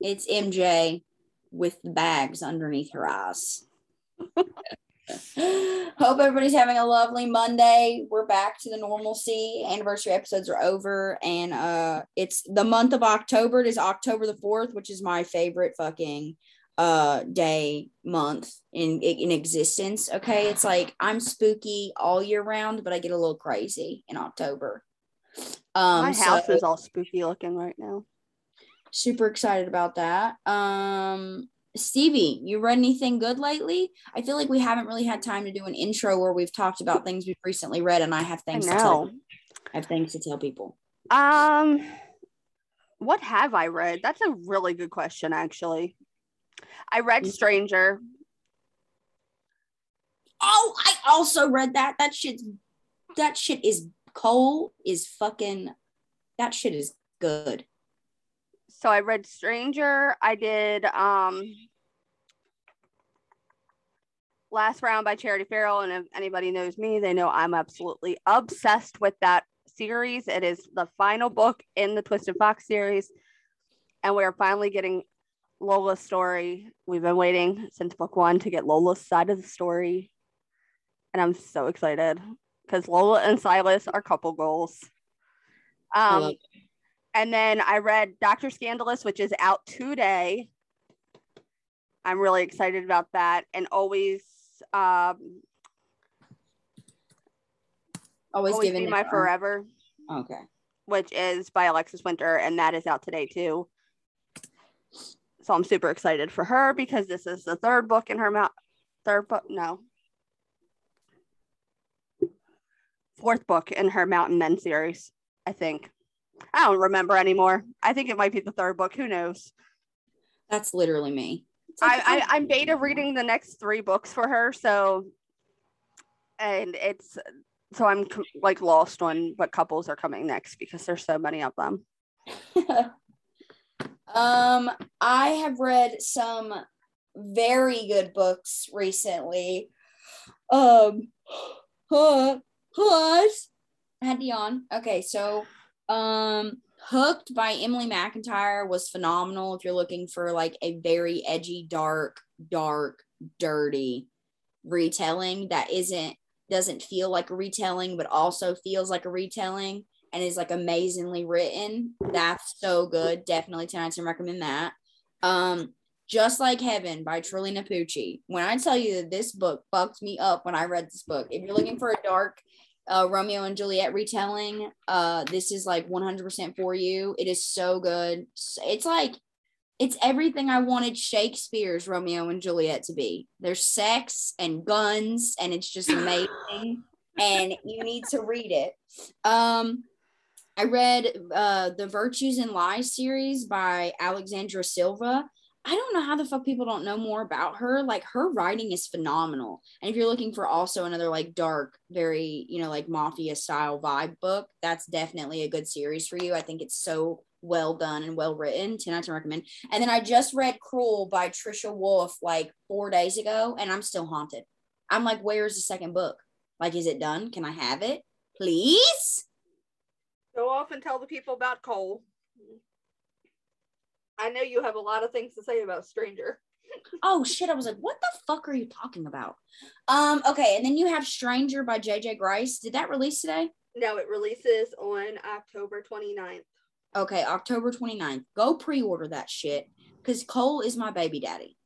It's MJ with the bags underneath her eyes. Hope everybody's having a lovely Monday. We're back to the normalcy. Anniversary episodes are over, and uh, it's the month of October. It is October the fourth, which is my favorite fucking uh day month in in existence. Okay, it's like I'm spooky all year round, but I get a little crazy in October. Um, My so- house is all spooky looking right now. Super excited about that. Um, Stevie, you read anything good lately? I feel like we haven't really had time to do an intro where we've talked about things we've recently read, and I have I things to tell. I have things to tell people. Um, what have I read? That's a really good question, actually. I read Mm. Stranger. Oh, I also read that. That shit. That shit is Cole is fucking. That shit is good. So I read Stranger. I did um Last Round by Charity Ferrell. And if anybody knows me, they know I'm absolutely obsessed with that series. It is the final book in the Twisted Fox series. And we are finally getting Lola's story. We've been waiting since book one to get Lola's side of the story. And I'm so excited because Lola and Silas are couple goals. Um, and then I read Dr. Scandalous, which is out today. I'm really excited about that. And always, um, Always, always giving be my forever, Okay. which is by Alexis Winter, and that is out today too. So I'm super excited for her because this is the third book in her mouth. Third book, no, fourth book in her Mountain Men series. I think. I don't remember anymore. I think it might be the third book. Who knows? That's literally me. Like, I, I I'm beta reading the next three books for her, so and it's so I'm like lost on what couples are coming next because there's so many of them. um, I have read some very good books recently. Um, huh, I had to yawn. Okay, so, um, Hooked by Emily McIntire was phenomenal. If you're looking for like a very edgy, dark, dark, dirty retelling that isn't doesn't feel like a retelling, but also feels like a retelling and is like amazingly written. That's so good. Definitely 10 out of 10 recommend that. Um, Just Like Heaven by Trilina Pucci. When I tell you that this book fucked me up when I read this book, if you're looking for a dark uh, Romeo and Juliet retelling, uh, this is like 100% for you. It is so good. It's like, it's everything I wanted Shakespeare's Romeo and Juliet to be. There's sex and guns, and it's just amazing. and you need to read it. Um, I read uh, the Virtues and Lies series by Alexandra Silva. I don't know how the fuck people don't know more about her. Like her writing is phenomenal. And if you're looking for also another like dark, very, you know, like mafia style vibe book, that's definitely a good series for you. I think it's so well done and well written. 10 out of 10 recommend. And then I just read Cruel by Trisha Wolfe like four days ago, and I'm still haunted. I'm like, where's the second book? Like, is it done? Can I have it? Please? Go off and tell the people about Cole. I know you have a lot of things to say about Stranger. Oh shit, I was like, what the fuck are you talking about? Um, okay, and then you have Stranger by JJ Grice. Did that release today? No, it releases on October 29th. Okay, October 29th. Go pre-order that shit. Cause Cole is my baby daddy.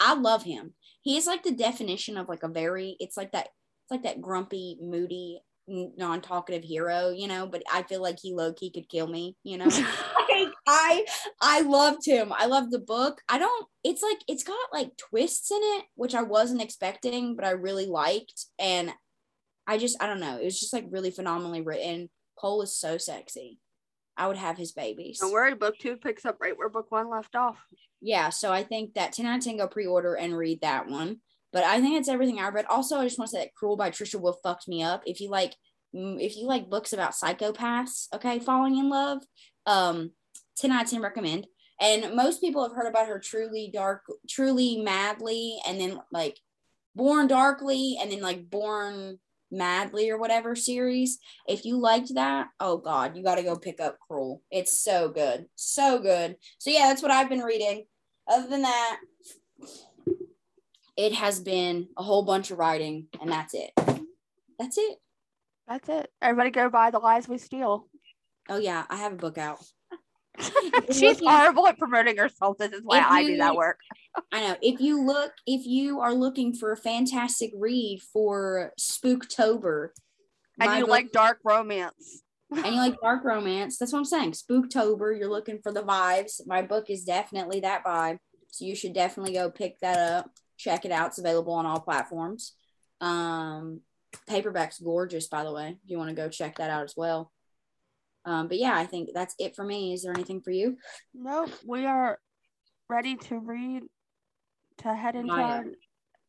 I love him. He is like the definition of like a very, it's like that, it's like that grumpy, moody, non-talkative hero, you know, but I feel like he low-key could kill me, you know. I I loved him. I loved the book. I don't it's like it's got like twists in it, which I wasn't expecting, but I really liked. And I just I don't know. It was just like really phenomenally written. Cole is so sexy. I would have his babies. Don't worry, book two picks up right where book one left off. Yeah, so I think that 10 out of 10 go pre-order and read that one. But I think it's everything I read. Also, I just want to say that Cruel by Trisha Wolfe fucked me up. If you like mm, if you like books about psychopaths, okay, falling in love, um, 10 out of 10 recommend. And most people have heard about her truly dark, truly madly, and then like born darkly, and then like born madly or whatever series. If you liked that, oh god, you got to go pick up Cruel. It's so good, so good. So yeah, that's what I've been reading. Other than that, it has been a whole bunch of writing, and that's it. That's it. That's it. Everybody go buy The Lies We Steal. Oh yeah, I have a book out. She's looking- horrible at promoting herself. This is why I do that work. I know. If you look, if you are looking for a fantastic read for Spooktober, And you book- like dark romance. and you like dark romance, that's what I'm saying. Spooktober, you're looking for the vibes. My book is definitely that vibe. So you should definitely go pick that up. Check it out. It's available on all platforms. Um, paperback's gorgeous, by the way. If you want to go check that out as well. Um, but yeah, I think that's it for me. Is there anything for you? Nope, we are ready to read to head into our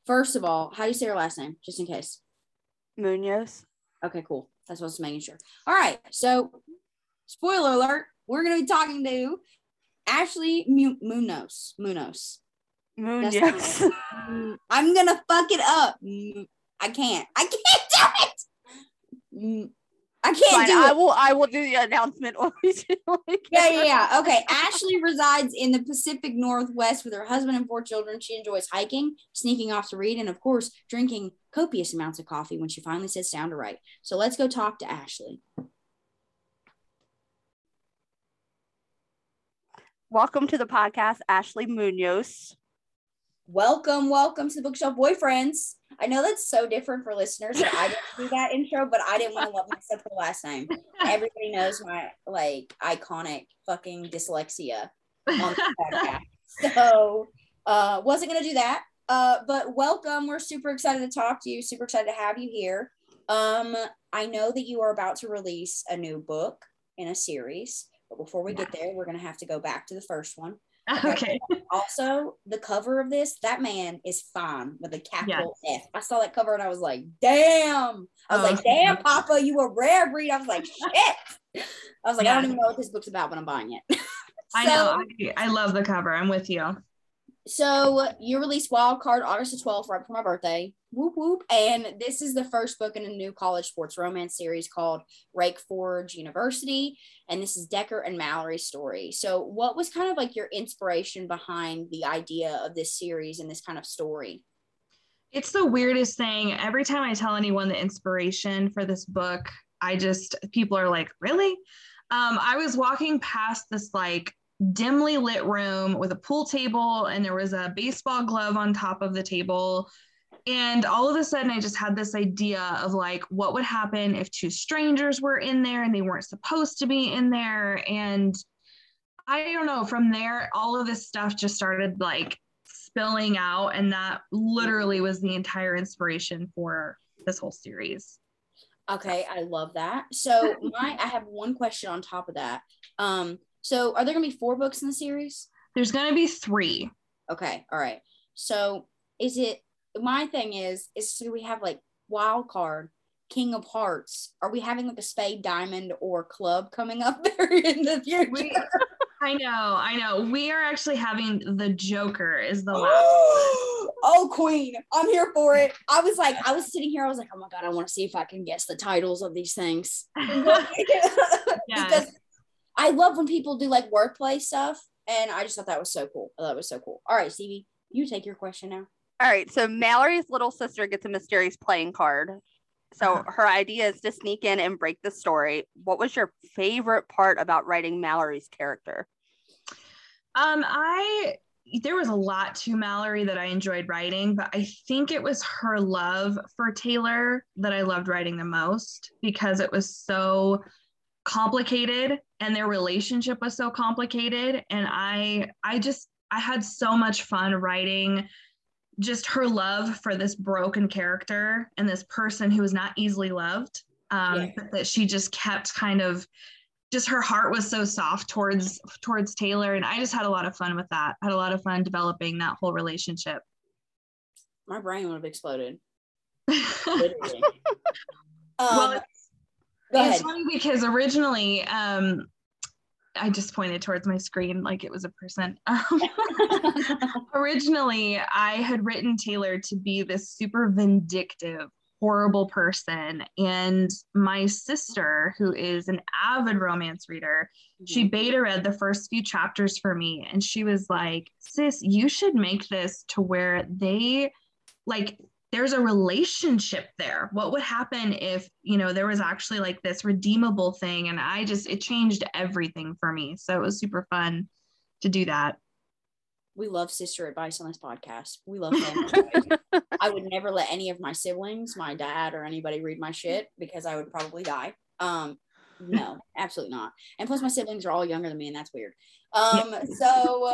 First of all, how do you say your last name? Just in case. Munoz. Okay, cool. That's what I was making sure. All right. So, spoiler alert, we're going to be talking to Ashley Mu- Munoz. Munoz. Munoz. I'm going to fuck it up. I can't. I can't do it. I can't Fine, do I will. I will do the announcement when we do. like Yeah, yeah, yeah. Okay. Ashley resides in the Pacific Northwest with her husband and four children. She enjoys hiking, sneaking off to read, and of course, drinking copious amounts of coffee when she finally sits down to write. So let's go talk to Ashley. Welcome to the podcast, Ashley Munoz. Welcome, welcome to the Bookshelf Boyfriends. I know that's so different for listeners that I didn't do that intro, but I didn't want to let myself for the last name. Everybody knows my like iconic fucking dyslexia on the podcast. So uh wasn't gonna do that. Uh but welcome. We're super excited to talk to you, super excited to have you here. Um, I know that you are about to release a new book in a series, but before we get there, we're gonna have to go back to the first one. Okay. Also, the cover of this, that man is fine with a capital F. I saw that cover and I was like, damn. I was Oh, like, damn, Papa, you a rare breed. I was like, shit. I was like, I don't even know what this book's about, but I'm buying it. I know. I, I love the cover. I'm with you. So you released Wild Card August the 12th, right before my birthday. Whoop whoop. And this is the first book in a new college sports romance series called Rake Forge University. And this is Decker and Mallory's story. So, what was kind of like your inspiration behind the idea of this series and this kind of story? It's the weirdest thing. Every time I tell anyone the inspiration for this book, I just, people are like, really? Um, I was walking past this like dimly lit room with a pool table, and there was a baseball glove on top of the table. And all of a sudden, I just had this idea of like, what would happen if two strangers were in there and they weren't supposed to be in there? And I don't know, from there, all of this stuff just started like spilling out. And that literally was the entire inspiration for this whole series. Okay, I love that. So, my I have one question on top of that. Um, so are there gonna be four books in the series? There's going to be three. Okay, all right. So is it my thing is is do we have like wild card, king of hearts. Are we having like a spade diamond or club coming up there in the future? We- I know, I know. We are actually having the Joker is the last. oh queen, I'm here for it. I was like, I was sitting here, I was like, oh my god, I want to see if I can guess the titles of these things. because I love when people do like wordplay stuff. And I just thought that was so cool. that was so cool. All right, Stevie, you take your question now. All right, so Mallory's little sister gets a mysterious playing card. So Uh-huh. her idea is to sneak in and break the story. What was your favorite part about writing Mallory's character? Um, I there was a lot to Mallory that I enjoyed writing, but I think it was her love for Taylor that I loved writing the most because it was so complicated and their relationship was so complicated and I I just I had so much fun writing just her love for this broken character and this person who was not easily loved. Um, yeah. that she just kept kind of just her heart was so soft towards towards Taylor, and I just had a lot of fun with that. I had a lot of fun developing that whole relationship. My brain would have exploded. Um, well, it's ahead. funny because originally, um, I just pointed towards my screen like it was a person. Um, originally, I had written Taylor to be this super vindictive, horrible person. And my sister, who is an avid romance reader, she beta read the first few chapters for me. And she was like, Sis, you should make this to where they like, there's a relationship there. What would happen if, you know, there was actually like this redeemable thing? And I just, it changed everything for me. So it was super fun to do that. we love sister advice on this podcast. We love. I would never let any of my siblings, my dad, or anybody read my shit because I would probably die. Um, no, absolutely not. And plus, my siblings are all younger than me, and that's weird. Um, so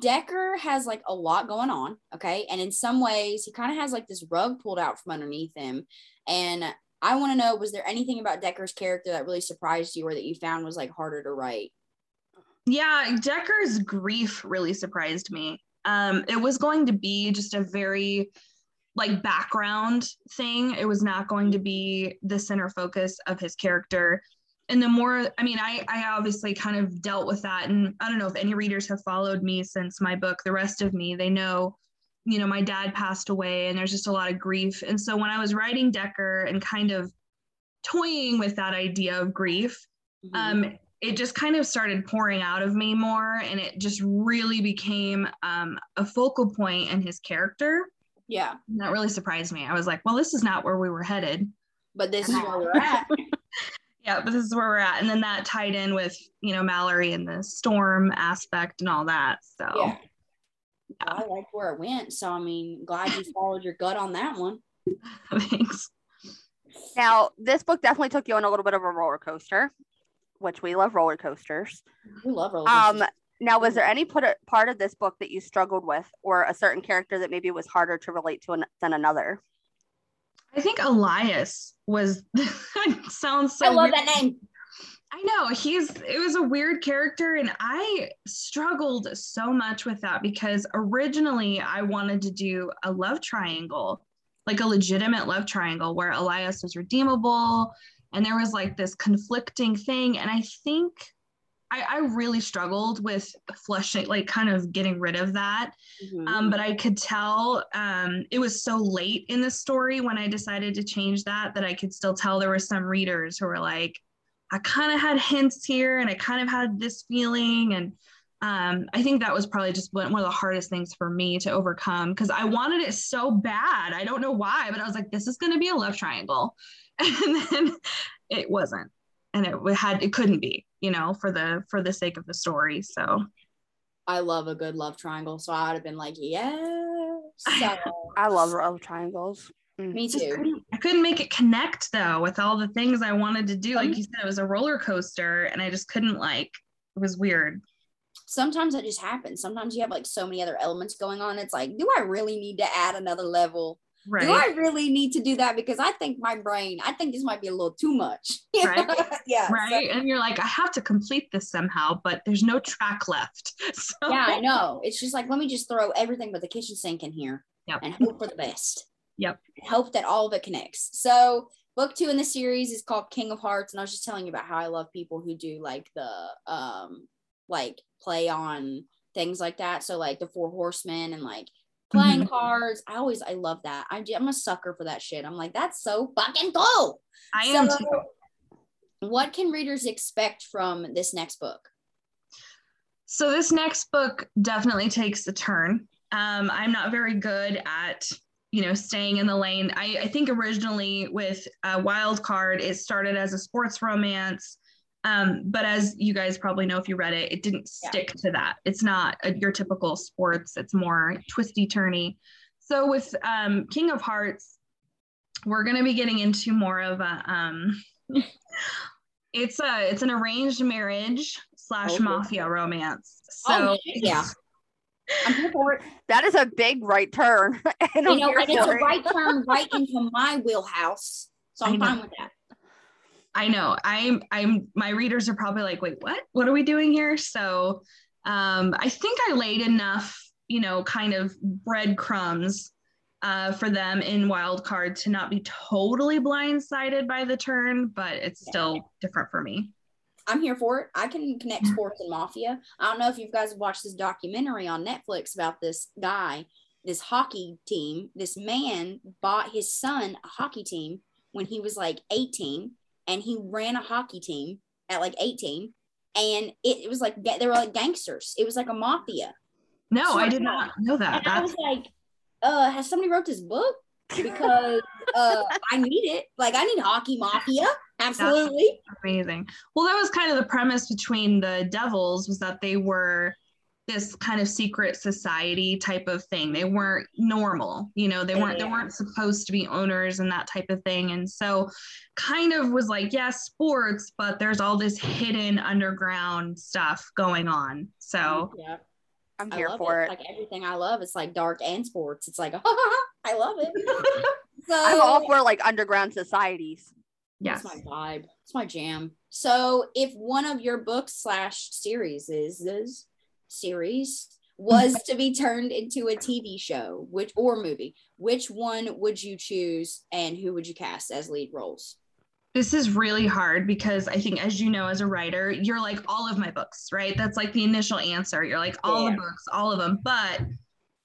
Decker has like a lot going on, okay, and in some ways, he kind of has like this rug pulled out from underneath him. And I want to know, was there anything about Decker's character that really surprised you, or that you found was like harder to write? Yeah, Decker's grief really surprised me. Um, it was going to be just a very like background thing. It was not going to be the center focus of his character. And the more, I mean, I, I obviously kind of dealt with that. And I don't know if any readers have followed me since my book, The Rest of Me, they know, you know, my dad passed away and there's just a lot of grief. And so when I was writing Decker and kind of toying with that idea of grief, Mm-hmm. um, it just kind of started pouring out of me more and it just really became um, a focal point in his character yeah, and that really surprised me i was like well this is not where we were headed but this is where we're at. Yeah but this is where we're at and then that tied in with you know mallory and the storm aspect and all that so Yeah. I liked where it went. So I mean, glad you followed your gut on that one. thanks Now, this book definitely took you on a little bit of a roller coaster, which we love roller coasters. We love roller Um, coasters. now, was there any put part of this book that you struggled with, or a certain character that maybe was harder to relate to an, than another? I think elias was sounds so I love weird. that name. I know he's it was a weird character and I struggled so much with that because originally I wanted to do a love triangle, like a legitimate love triangle where Elias was redeemable and there was like this conflicting thing and I think I, I really struggled with flushing like kind of getting rid of that Mhm. um, but I could tell um, it was so late in the story when I decided to change that that I could still tell there were some readers who were like, I kind of had hints here and I kind of had this feeling. And um, I think that was probably just one one of the hardest things for me to overcome because I wanted it so bad. I don't know why, but I was like, this is going to be a love triangle. And then it wasn't. And it had, it couldn't be, you know, for the, for the sake of the story. So I love a good love triangle. So I would have been like, yes. So, I love love triangles. me just too. couldn't, I couldn't make it connect though with all the things I wanted to do. Like Um, you said, it was a roller coaster and I just couldn't like it was weird. Sometimes that just happens. Sometimes you have like so many other elements going on. It's like, do I really need to add another level? Right. Do I really need to do that? Because I think my brain, I think this might be a little too much. Right. yeah. so- right. and you're like, I have to complete this somehow, but there's no track left. So yeah, I know. It's just like, let me just throw everything but the kitchen sink in here Yep. and hope for the best. Yep. And hope that all of it connects. So, book two in the series is called King of Hearts. And I was just telling you about how I love people who do like the, um, like play on things like that. So, like the Four Horsemen and like playing Mhm. cards. I always, I love that. I'm, I'm a sucker for that shit. I'm like, that's so fucking cool. I am So, too. What can readers expect from this next book? So this next book definitely takes a turn. Um, I'm not very good at, you know, staying in the lane. I, I think originally with uh, Wild Card, it started as a sports romance. Um, but as you guys probably know if you read it, it didn't Yeah. stick to that. It's not a, your typical sports. It's more twisty turny. So with um, King of Hearts, we're going to be getting into more of a. Um, it's a it's an arranged marriage slash Okay. mafia romance. So Oh, yeah. I'm here for it. That is a big right turn. You know, and it's a right turn right into my wheelhouse. So I I'm fine with that. I know. I'm I'm my readers are probably like, wait, what? What are we doing here? So um, I think I laid enough, you know, kind of breadcrumbs uh, for them in Wildcard to not be totally blindsided by the turn, but it's still different for me. I'm here for it. I can connect sports and mafia. I don't know if you guys have watched this documentary on Netflix about this guy, this hockey team. This man bought his son a hockey team when he was like 18, and he ran a hockey team at like 18. And it, it was like they were like gangsters. It was like a mafia. No, I did not know that. I was like, uh, has somebody wrote this book? Because uh, I need it. Like I need hockey mafia. Absolutely. amazing. Well, that was kind of the premise between the Devils was that they were this kind of secret society type of thing. They weren't normal, you know, they weren't they weren't supposed to be owners and that type of thing. And so kind of was like, yes, sports, but there's all this hidden underground stuff going on. So yeah. I'm here love for it. Like everything I love, it's like dark and sports. It's like I love it. So I'm all for like underground societies. yes. It's my vibe. It's my jam. So if one of your books slash series is is series was to be turned into a TV show, which or movie, which one would you choose and who would you cast as lead roles? This is really hard because I think, as you know, as a writer, you're like all of my books, right? That's like the initial answer. You're like all Yeah. the books, all of them. But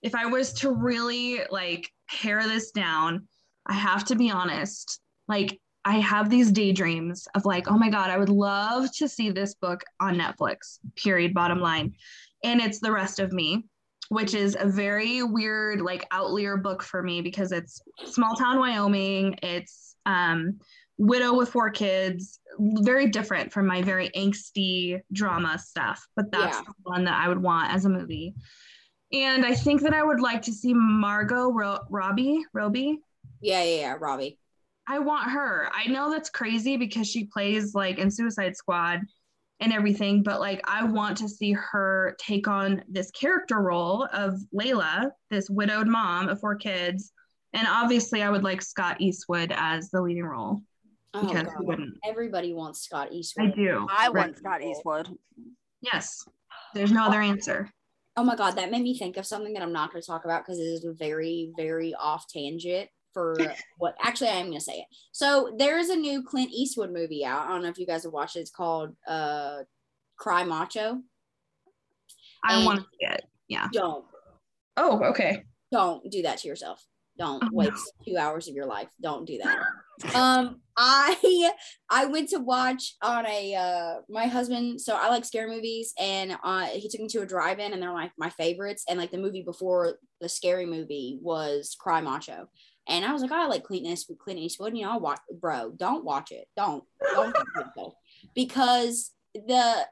if I was to really like pare this down, I have to be honest. Like, I have these daydreams of like, oh my God, I would love to see this book on Netflix, period, bottom line. And it's The Rest of Me, which is a very weird, like, outlier book for me because it's small town Wyoming. It's, um, widow with four kids very different from my very angsty drama stuff but that's Yeah. the one that i would want as a movie and i think that i would like to see margot Ro- robbie robbie Yeah, yeah, yeah, Robbie. i want her i know that's crazy because she plays like in suicide squad and everything but like i want to see her take on this character role of layla this widowed mom of four kids and obviously i would like scott eastwood as the leading role Oh, because God. who wouldn't Everybody wants Scott Eastwood. I do. I Right. want Scott Eastwood. Yes. There's no other answer. Oh my god, that made me think of something that I'm not going to talk about because it is a very, very off tangent for what. Actually, I am going to say it. So there is a new Clint Eastwood movie out. I don't know if you guys have watched it. It's called uh, Cry Macho. I want to see it. Yeah. Don't, Oh, okay. don't do that to yourself. Don't Oh, no. waste two hours of your life. Don't do that. um i i went to watch on a uh my husband so i like scary movies and uh he took me to a drive-in and they're like my favorites and like the movie before the scary movie was cry macho and i was like oh, i like clint eastwood clint eastwood you know i'll watch bro don't watch it. Don't don't because the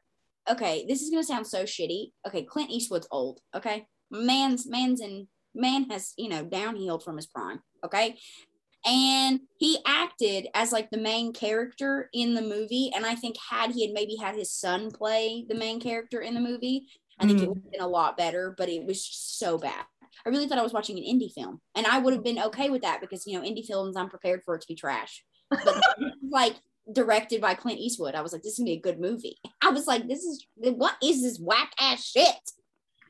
okay this is gonna sound so shitty. Okay clint eastwood's old okay? Man's man's in man has you know downhill from his prime okay? And he acted as like the main character in the movie and i think had he had maybe had his son play the main character in the movie i think it Mm. would have been a lot better but it was just so bad i really thought i was watching an indie film and i would have been okay with that because you know indie films i'm prepared for it to be trash but like directed by clint eastwood i was like this is gonna be a good movie i was like this is what is this whack ass shit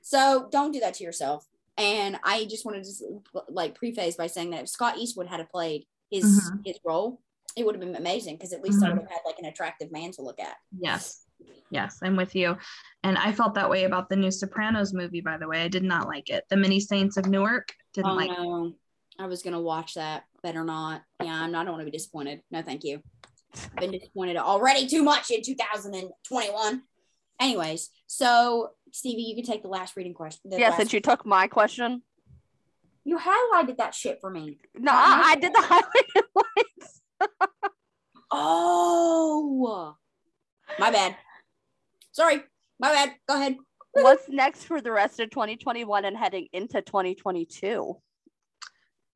so don't do that to yourself and I just wanted to like preface by saying that if Scott Eastwood had played his Mhm. his role, it would have been amazing because at least I Mhm. would have had like an attractive man to look at. Yes. Yes, I'm with you. And I felt that way about the new Sopranos movie, by the way. I did not like it. The Many Saints of Newark didn't oh like it. no, I was gonna watch that. Better not. Yeah, I'm not. I don't want to be disappointed. No, thank you. I've been disappointed already too much in 2021. Anyways, so Stevie, you can take the last reading question. the Yeah, last- since you took my question. you highlighted that shit for me. No, I, I did the highlighted lines. Oh, my bad. Sorry, my bad. Go ahead. What's next for the rest of 2021 and heading into 2022?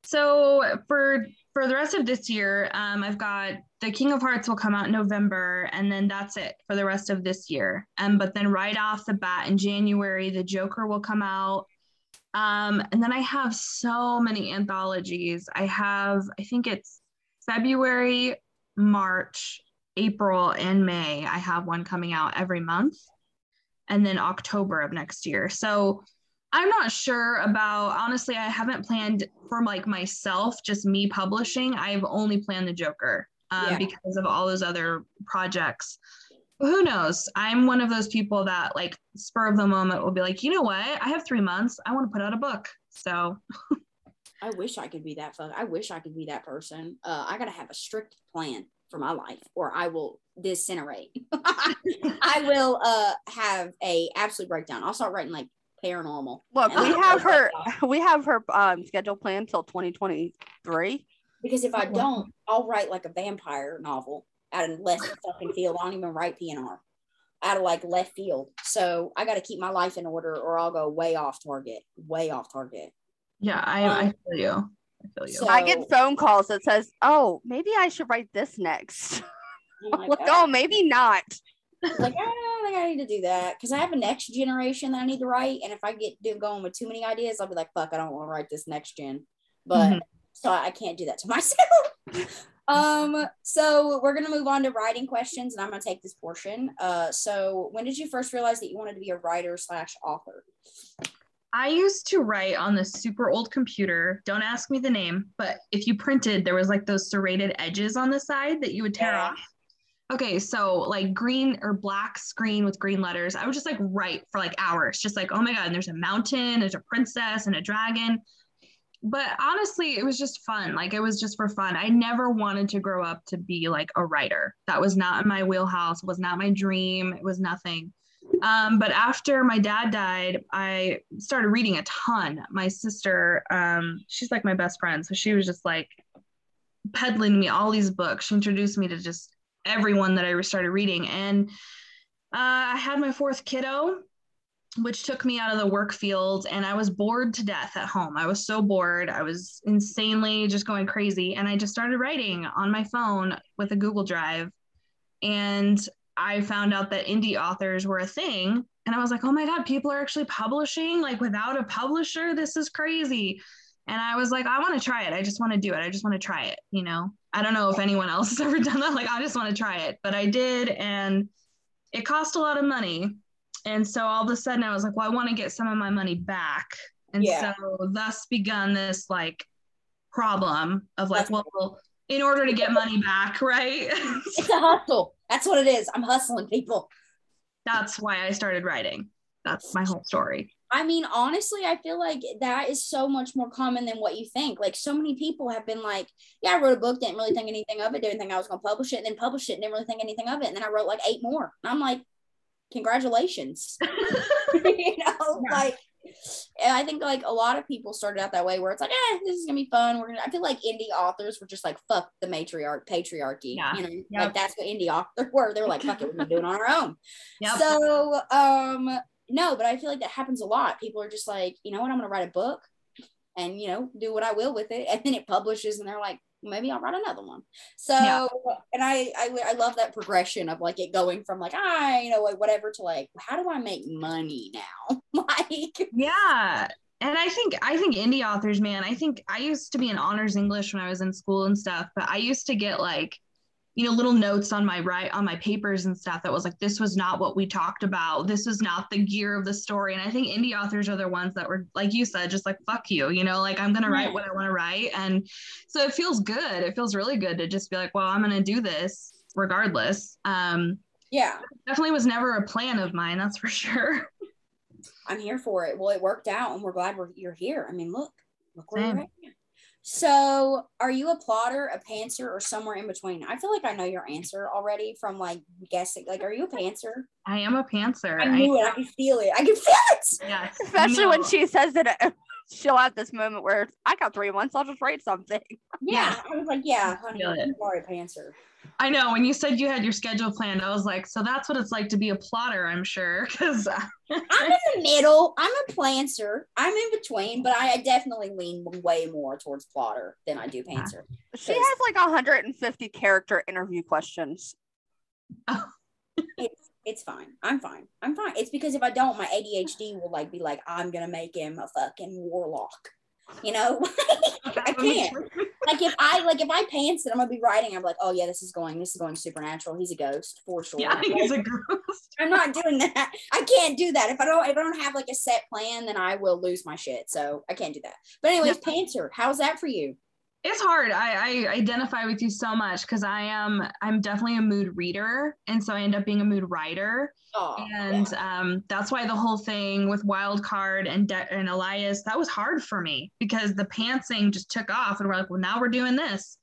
So for for the rest of this year, um, I've got the King of Hearts will come out in November, and then that's it for the rest of this year. Um, but then right off the bat in January, the Joker will come out. Um, and then I have so many anthologies. I have, I think it's February, March, April and May, I have one coming out every month, and then October of next year. So I'm not sure about honestly, I haven't planned for like myself, just me publishing. I've only planned the Joker um, Yeah. because of all those other projects. But who knows? I'm one of those people that like spur of the moment will be like, you know what? I have three months. I want to put out a book. So I wish I could be that fuck. I wish I could be that person. Uh, I gotta have a strict plan for my life, or I will disintegrate. I will uh have a absolute breakdown. I'll start writing like paranormal. Look, we have her. We have her um schedule planned till 2023. Because if I don't, I'll write like a vampire novel out of left fucking field. I don't even write PNR out of like left field. So I got to keep my life in order, or I'll go way off target. Way off target. yeah, I, I feel you. I. So- I get phone calls that says, "Oh, maybe I should write this next." I'm like, oh, maybe not. like I don't think I need to do that because I have a next generation that I need to write, and if I get do going with too many ideas, I'll be like, "Fuck, I don't want to write this next gen." But Mhm. so I can't do that to myself. um, so we're gonna move on to writing questions, and I'm gonna take this portion. Uh, so when did you first realize that you wanted to be a writer slash author? I used to write on this super old computer. Don't ask me the name, but if you printed, there was like those serrated edges on the side that you would tear Yeah. off. Okay, so like green or black screen with green letters. I would just like write for like hours, just like, oh my God, and there's a mountain, there's a princess and a dragon. But honestly, it was just fun. Like it was just for fun. I never wanted to grow up to be like a writer. That was not in my wheelhouse, was not my dream. It was nothing. Um, but after my dad died, I started reading a ton. My sister, um, she's like my best friend. So she was just like peddling me all these books. She introduced me to just everyone that I started reading. And uh, I had my fourth kiddo, which took me out of the work field. And I was bored to death at home. I was so bored. I was insanely just going crazy. And I just started writing on my phone with a Google Drive. And I found out that indie authors were a thing. And I was like, oh my God, people are actually publishing like without a publisher. This is crazy. And I was like, I want to try it. I just want to do it. I just want to try it. You know, I don't know if anyone else has ever done that. Like, I just want to try it. But I did. And it cost a lot of money. And so all of a sudden I was like, well, I want to get some of my money back. And Yeah. so thus begun this like problem of like, That's- well, in order to get money back, right? It's a hustle. That's what it is. I'm hustling people. that's why I started writing. That's my whole story. I mean, honestly, I feel like that is so much more common than what you think. Like, so many people have been like, Yeah, I wrote a book, didn't really think anything of it, didn't think I was going to publish it, and then published it, didn't really think anything of it. And then I wrote like eight more. And I'm like, Congratulations. you know, Yeah. like, and I think like a lot of people started out that way where it's like, eh, this is gonna be fun. We're gonna. I feel like indie authors were just like, fuck the matriarch, patriarchy. Yeah. You know, Yep. like that's what indie authors were. They were like, fuck it, we're gonna do it on our own. Yep. So, um, no, but I feel like that happens a lot. People are just like, you know what, I'm gonna write a book and you know, do what I will with it. And then it publishes and they're like, maybe I'll write another one. So Yeah. and I, I I love that progression of like it going from like, I you know, like whatever to like, how do I make money now? like yeah. And I think I think indie authors, man, I think I used to be in honors English when I was in school and stuff, but I used to get like, you know, little notes on my right on my papers and stuff that was like, this was not what we talked about. This was not the gear of the story. And I think indie authors are the ones that were, like you said, just like fuck you, you know, like I'm gonna write what I want to write. And so it feels good. It feels really good to just be like, well, I'm gonna do this regardless. Um, yeah, definitely was never a plan of mine, that's for sure. I'm here for it. Well, it worked out and we're glad we're you're here. I mean, look, look where Same. you're at. So, are you a plotter, a pantser, or somewhere in between? I feel like I know your answer already from like guessing. Like, are you a pantser? I am a pantser. I knew it. I can feel it. I can feel it. Yes. Especially when she says that uh, she'll have this moment where I got three months, I'll just write something. Yeah. I was like, yeah, honey, feel you are a pantser. I know when you said you had your schedule planned, I was like, so that's what it's like to be a plotter, I'm sure. Because I'm in the middle. I'm a planter. I'm in between, but I definitely lean way more towards plotter than I do ah. pantser. She has like 150 character interview questions. Oh. It's it's fine. I'm fine. I'm fine. It's because if I don't, my ADHD will like be like, I'm gonna make him a fucking warlock. You know, I can't. like if I like if I pants and I'm gonna be writing, I'm like, oh yeah, this is going, this is going supernatural. He's a ghost for sure. Yeah, he's a ghost. I'm not doing that. I can't do that. If I don't, if I don't have like a set plan, then I will lose my shit. So I can't do that. But anyways, Yeah. pantser, how's that for you? It's hard. I, I identify with you so much because i am i'm definitely a mood reader and so i end up being a mood writer. Oh, and um, that's why the whole thing with wild card and De- and elias that was hard for me because the pantsing just took off and we're like well now we're doing this.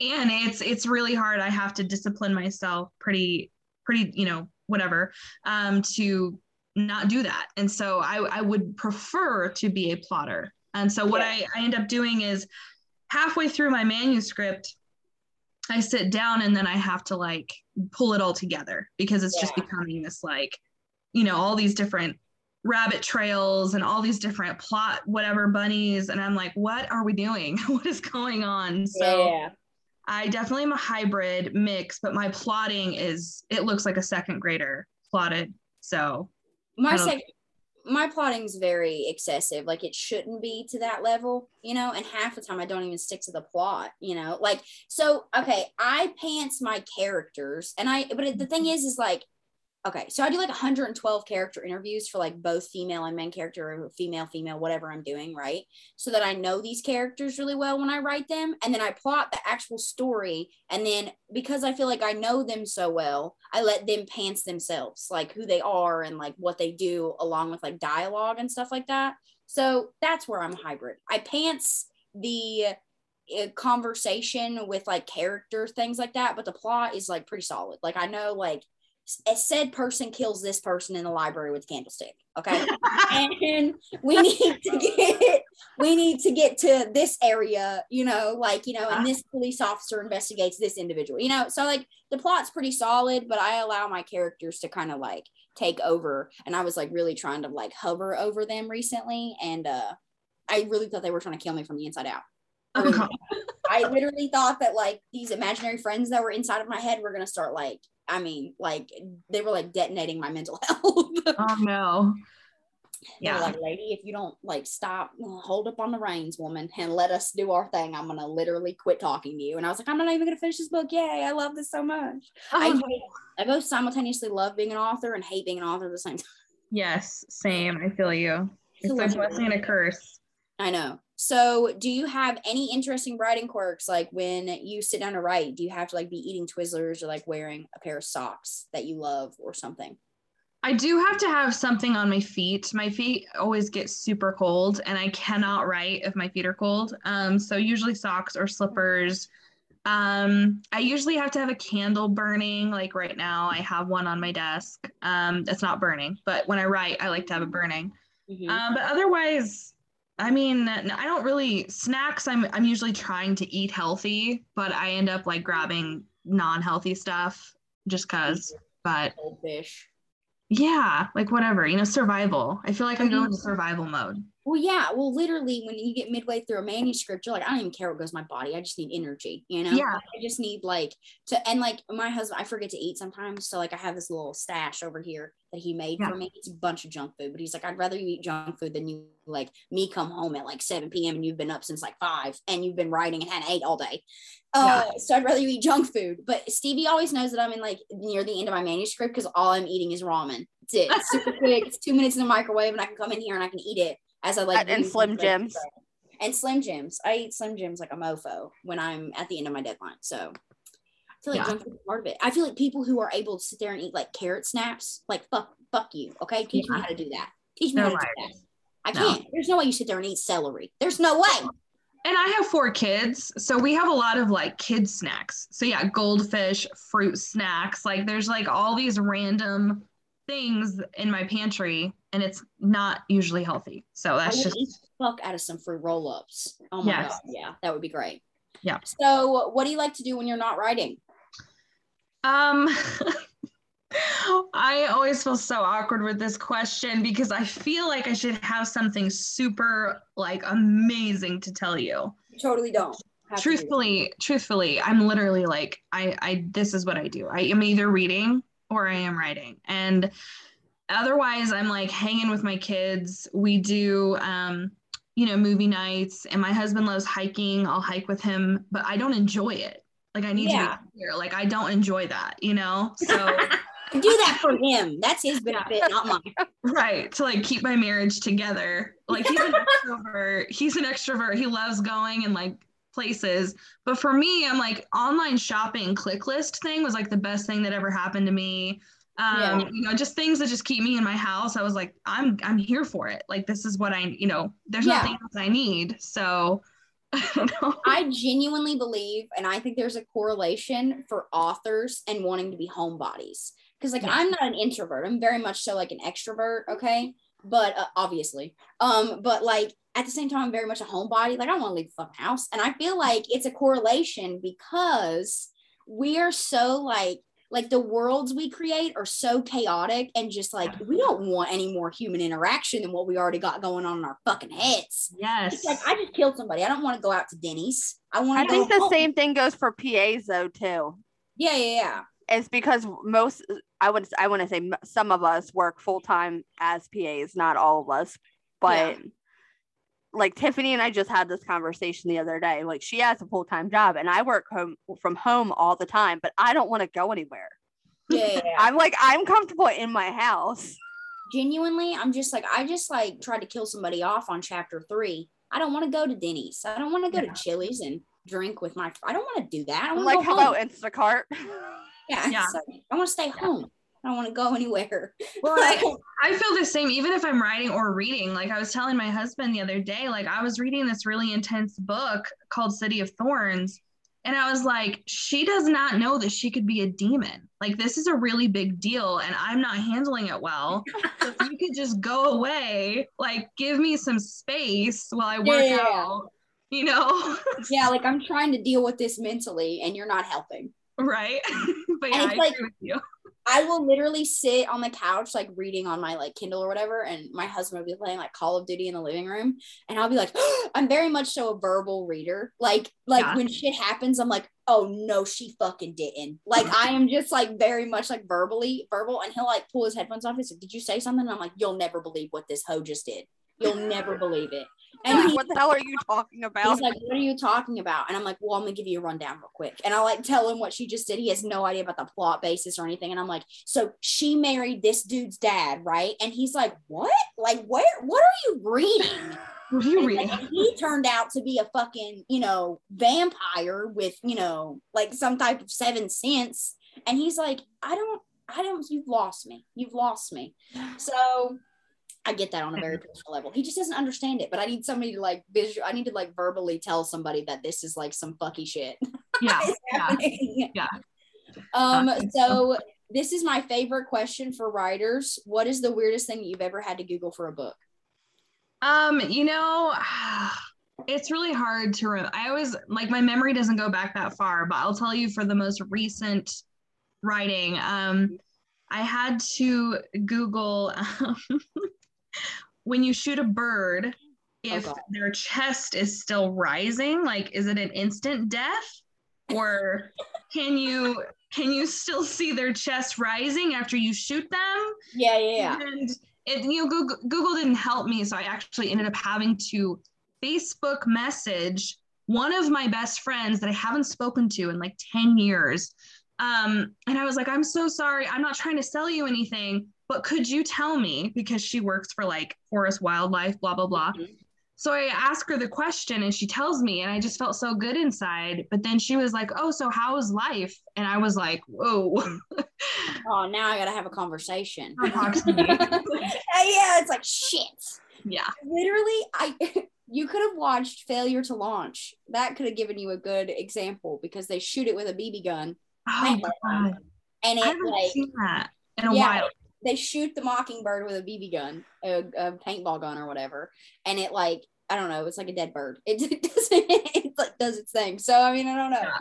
And it's it's really hard. I have to discipline myself pretty pretty you know whatever um, to not do that. And so i i would prefer to be a plotter. And so what Yeah. I, I end up doing is halfway through my manuscript i sit down and then i have to like pull it all together because it's just becoming this like you know all these different rabbit trails and all these different plot whatever bunnies. And i'm like what are we doing? What is going on? So yeah. i definitely am a hybrid mix but my plotting is it looks like a second grader plotted. So My I don't- sec- my plotting's very excessive. Like it shouldn't be to that level, you know. And half the time, I don't even stick to the plot, you know. Like so, okay, I pants my characters, and I. But the thing is, is like, okay, so I do like 112 character interviews for like both female and main character, or female, female, whatever I'm doing, right? So that I know these characters really well when I write them, and then I plot the actual story, and then because I feel like I know them so well, I let them pants themselves, like who they are and like what they do, along with like dialogue and stuff like that. So that's where I'm hybrid. I pants the uh, conversation with like character things like that, but the plot is like pretty solid. Like I know like a said person kills this person in the library with candlestick. Okay, and we need to get we need to get to this area, you know, like, you know, and this police officer investigates this individual, you know. So like the plot's pretty solid, but I allow my characters to kind of like take over. And I was like really trying to like hover over them recently. And uh I really thought they were trying to kill me from the inside out. I um, God. I literally thought that like these imaginary friends that were inside of my head were gonna start like, I mean, like they were like detonating my mental health. oh no yeah like, lady, if you don't like stop, hold up on the reins, woman, and let us do our thing, I'm gonna literally quit talking to you. And I was like, I'm not even gonna finish this book. Yay, I love this so much. I, Oh, hate- I both simultaneously love being an author and hate being an author at the same time. yes same i feel you it's So a blessing and a curse I know. So, do you have any interesting writing quirks? Like when you sit down to write, do you have to like be eating Twizzlers or like wearing a pair of socks that you love or something? I do have to have something on my feet. My feet always get super cold and I cannot write if my feet are cold. Um, so usually socks or slippers. Um, I usually have to have a candle burning. Like right now, I have one on my desk. Um, it's not burning, but when I write, I like to have it burning. Mhm. Um, but otherwise, I mean, I don't really snacks. I'm I'm usually trying to eat healthy, but I end up like grabbing non-healthy stuff just cause. But Goldfish. yeah, like whatever, you know, survival. I feel like I'm into survival mode. Well, yeah. Well, literally, when you get midway through a manuscript, you're like, I don't even care what goes in my body. I just need energy, you know? Yeah. I just need like to, and like my husband, I forget to eat sometimes. So, like, I have this little stash over here that he made Yeah. for me. It's a bunch of junk food, but he's like, I'd rather you eat junk food than you like me come home at like 7 p.m. and you've been up since like five and you've been writing and hadn't ate all day. Uh, so I'd rather you eat junk food. But Stevie always knows that I'm in like near the end of my manuscript because all I'm eating is ramen. That's it. It's super quick. It's two minutes in the microwave and I can come in here and I can eat it as I like. And Slim things Jims. And Slim Jims. I eat Slim Jims like a mofo when I'm at the end of my deadline. So I feel like Yeah. junk food is part of it. I feel like people who are able to sit there and eat like carrot snaps, like fuck, fuck you. Okay, teach me how to do that. Teach me No how to do that. I No. can't. There's no way you sit there and eat celery. There's no way. And I have four kids, so we have a lot of like kid snacks. So yeah, goldfish, fruit snacks. Like there's like all these random things in my pantry, and it's not usually healthy. So that's just fuck out of some fruit roll-ups. Oh my Yes. god, yeah, that would be great. Yeah. So, what do you like to do when you're not writing? Um, I always feel so awkward with this question because I feel like I should have something super like amazing to tell you. You totally don't. have to. Truthfully, truthfully, I'm literally like I I this is what I do. I am either reading or I am writing. And otherwise I'm like hanging with my kids. We do um you know, movie nights and my husband loves hiking. I'll hike with him, but I don't enjoy it. Like I need Yeah. to be here Like I don't enjoy that, you know? So Do that for him. That's his benefit, not mine. right. To like keep my marriage together. Like he's an extrovert. He's an extrovert. He loves going and like places. But for me, I'm like online shopping click list thing was like the best thing that ever happened to me. Um, Yeah. you know, just things that just keep me in my house. I was like, I'm I'm here for it. Like this is what I, you know, there's Yeah. nothing else I need. So I don't know. I genuinely believe, and I think there's a correlation for authors and wanting to be homebodies. Because like Yeah. I'm not an introvert. I'm very much so like an extrovert. Okay, but uh, obviously, um, but like at the same time, I'm very much a homebody. Like I don't want to leave the fucking house, and I feel like it's a correlation because we are so like like the worlds we create are so chaotic and just like we don't want any more human interaction than what we already got going on in our fucking heads. Yes. It's like I just killed somebody. I don't want to go out to Denny's. I want to I think the home. same thing goes for PAs though too. Yeah, yeah, yeah. It's because most I would I want to say some of us work full time as PAs, not all of us, but like Tiffany and I just had this conversation the other day. Like she has a full time job, and I work home from home all the time, but I don't want to go anywhere. Yeah, yeah, yeah. I'm like I'm comfortable in my house. Genuinely, I'm just like I just like tried to kill somebody off on chapter three. I don't want to go to Denny's. I don't want to go Yeah. to Chili's and drink with my. I don't want to do that. I I'm want like, to go how home. Instacart? yeah, Yeah. it's like, I want to stay home. I don't want to go anywhere. Well, I, I feel the same, even if I'm writing or reading. Like I was telling my husband the other day, like I was reading this really intense book called City of Thorns. And I was like, she does not know that she could be a demon. Like, this is a really big deal, and I'm not handling it well. So if you could just go away, like, give me some space while I work Yeah. out, you know? yeah, like I'm trying to deal with this mentally, and you're not helping. right? but yeah, I like- agree with you. I will literally sit on the couch, like reading on my like Kindle or whatever, and my husband will be playing like Call of Duty in the living room, and I'll be like, I'm very much so a verbal reader. Like, like Yeah. when shit happens, I'm like, oh no, she fucking didn't. Like, I am just like very much like verbally verbal, and he'll like pull his headphones off. He's like, Did you say something? And I'm like, You'll never believe what this hoe just did. You'll never believe it. And he, what the hell are you talking about? He's like, "What are you talking about?" And I'm like, "Well, I'm gonna give you a rundown real quick." And I like tell him what she just did. He has no idea about the plot basis or anything. And I'm like, "So she married this dude's dad, right?" And he's like, "What? Like, where? What are you reading?" What are you And reading? like, he turned out to be a fucking, you know, vampire with, you know, like some type of seven sense. And he's like, I don't, I don't, you've lost me. You've lost me. So I get that on a very personal level. He just doesn't understand it, but I need somebody to like visual, I need to like verbally tell somebody that this is like some fucky shit Yeah. yeah. Yeah. Um, so this is my favorite question for writers. What is the weirdest thing you've ever had to Google for a book? Um, you know, it's really hard to. Re- I always like my memory doesn't go back that far, but I'll tell you for the most recent writing, um, I had to Google um, when you shoot a bird, if God. their chest is still rising, like is it an instant death, or can you can you still see their chest rising after you shoot them? Yeah, yeah, yeah. And it, you know, Google, Google didn't help me, so I actually ended up having to Facebook message one of my best friends that I haven't spoken to in like 10 years. Um, and I was like, I'm so sorry. I'm not trying to sell you anything, but could you tell me? Because she works for like forest wildlife, blah, blah, blah. Mhm. So I ask her the question and she tells me, and I just felt so good inside. But then she was like, Oh, so how's life? And I was like, Whoa, Oh, now I gotta have a conversation. don't talk to me. yeah, it's like shit. yeah. Literally, I you could have watched Failure to Launch. That could have given you a good example because they shoot it with a BB gun Oh, God. and I it haven't like seen that in a Yeah. while. They shoot the mockingbird with a BB gun, a, a paintball gun or whatever, and it like I don't know, it's like a dead bird. It, it doesn't it like does its thing. So I mean, I don't know. Yeah.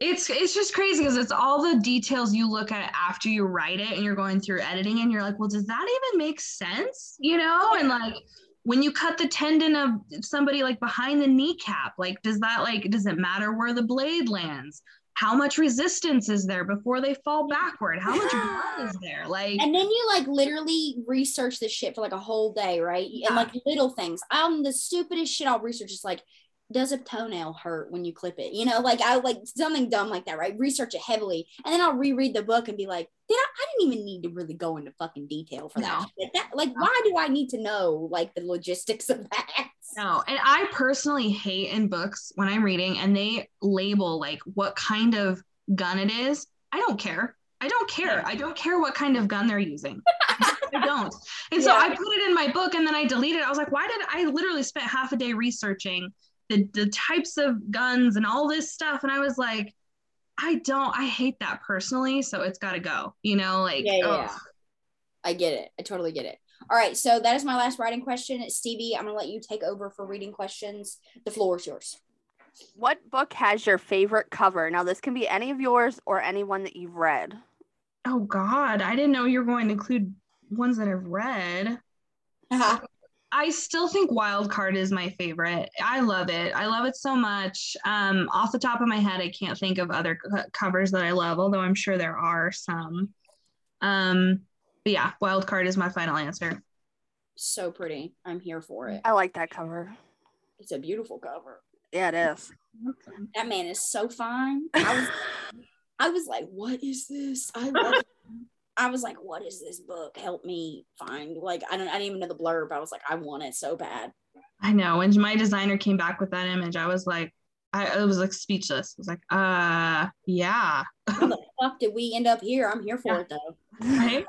It's it's just crazy because it's all the details you look at after you write it and you're going through editing and you're like, well, does that even make sense? You know? Oh, and like when you cut the tendon of somebody like behind the kneecap, like does that like does it matter where the blade lands? How much resistance is there before they fall backward? How much blood is there? Like, And then you like literally research this shit for like a whole day, right? And like little things. I'm the stupidest shit I'll research is like, does a toenail hurt when you clip it? You know, like I like something dumb like that, right? Research it heavily. And then I'll reread the book and be like, did I, I didn't even need to really go into fucking detail for. No. Like, that. like, why do I need to know like the logistics of that? No, and I personally hate in books when I'm reading and they label like what kind of gun it is. I don't care. I don't care. I don't care what kind of gun they're using. I don't. And so Yeah. I put it in my book and then I deleted it. I was like, why did I literally spent half a day researching the, the types of guns and all this stuff? And I was like, I don't, I hate that personally. So it's got to go, you know, like, Yeah, yeah, ugh. yeah. I get it. I totally get it. All right, so that is my last writing question. Stevie, I'm gonna let you take over for reading questions. The floor is yours. What book has your favorite cover? Now, this can be any of yours or anyone that you've read. oh God, I didn't know you were going to include ones that I've read. Uh-huh. I still think Wild Card is my favorite. I love it. I love it so much. Um, off the top of my head, I can't think of other co- covers that I love, although I'm sure there are some. Um, but yeah, Wild Card is my final answer. So pretty. I'm here for it. I like that cover. It's a beautiful cover. Yeah, it is. That man is so fine. I was I was like, what is this? I love I was like, what is this book? Help me find. Like, I don't I didn't even know the blurb. I was like, I want it so bad. I know. When my designer came back with that image, I was like, I, I was like speechless. I was like, uh, yeah. How the fuck did we end up here? I'm here for Yeah. it though. Right?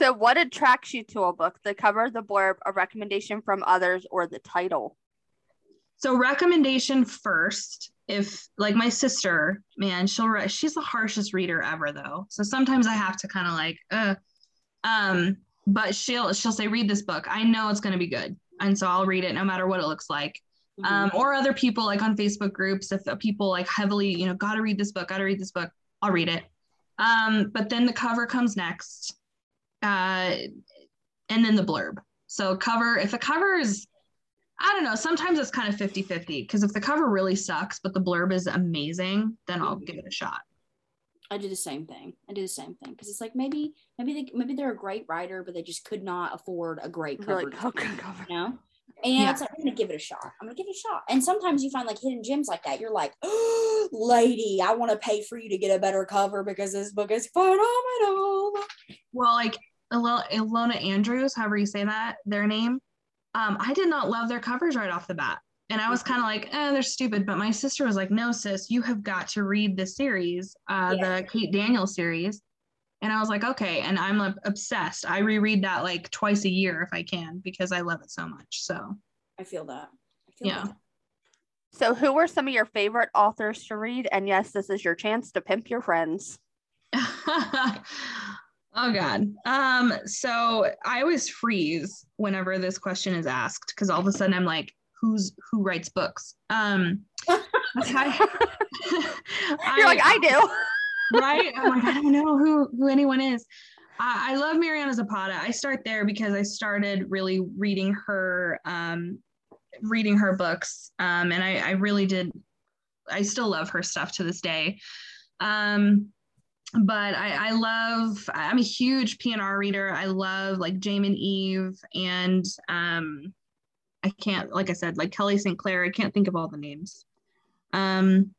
So, what attracts you to a book? The cover, the blurb, a recommendation from others, or the title? So recommendation first. If like my sister, man, she'll write. She's the harshest reader ever, though. So sometimes I have to kind of like, uh, um. But she'll she'll say, read this book. I know it's gonna be good, and so I'll read it no matter what it looks like. Mhm. Um, or other people like on Facebook groups, if people like heavily, you know, gotta read this book, gotta read this book, I'll read it. Um, but then the cover comes next, uh, and then the blurb. So cover, if the cover is I don't know. Sometimes it's kind of 50 50 because if the cover really sucks, but the blurb is amazing, then I'll give it a shot. I do the same thing. I do the same thing because it's like maybe maybe they maybe they're a great writer, but they just could not afford a great cover. Really, design, cover, cover. You know? And Yeah. it's like, I'm gonna give it a shot. I'm gonna give it a shot. And sometimes you find like hidden gems like that. You're like, oh, lady, I want to pay for you to get a better cover because this book is phenomenal. Well, like Ilo- Ilona Andrews, however you say that, their name, um, I did not love their covers right off the bat. And I was kind of like, eh, they're stupid. But my sister was like, no, sis, you have got to read the series, uh, Yeah. the Kate Daniels series. And I was like, okay. And I'm like, obsessed. I reread that like twice a year if I can because I love it so much. So, I feel that. I feel Yeah. that. So, who are some of your favorite authors to read? And yes, this is your chance to pimp your friends. oh god. Um so i always freeze whenever this question is asked because all of a sudden i'm like who's who writes books? Um I, You're like, I do. right? I'm like i don't know who who anyone is. I, I love mariana zapata. I start there because i started really reading her um reading her books um and i i really did i still love her stuff to this day. Um but I, I love i'm a huge pnr reader. I love like jaymin eve and um i can't like i said like kelly st clair. I can't think of all the names. Um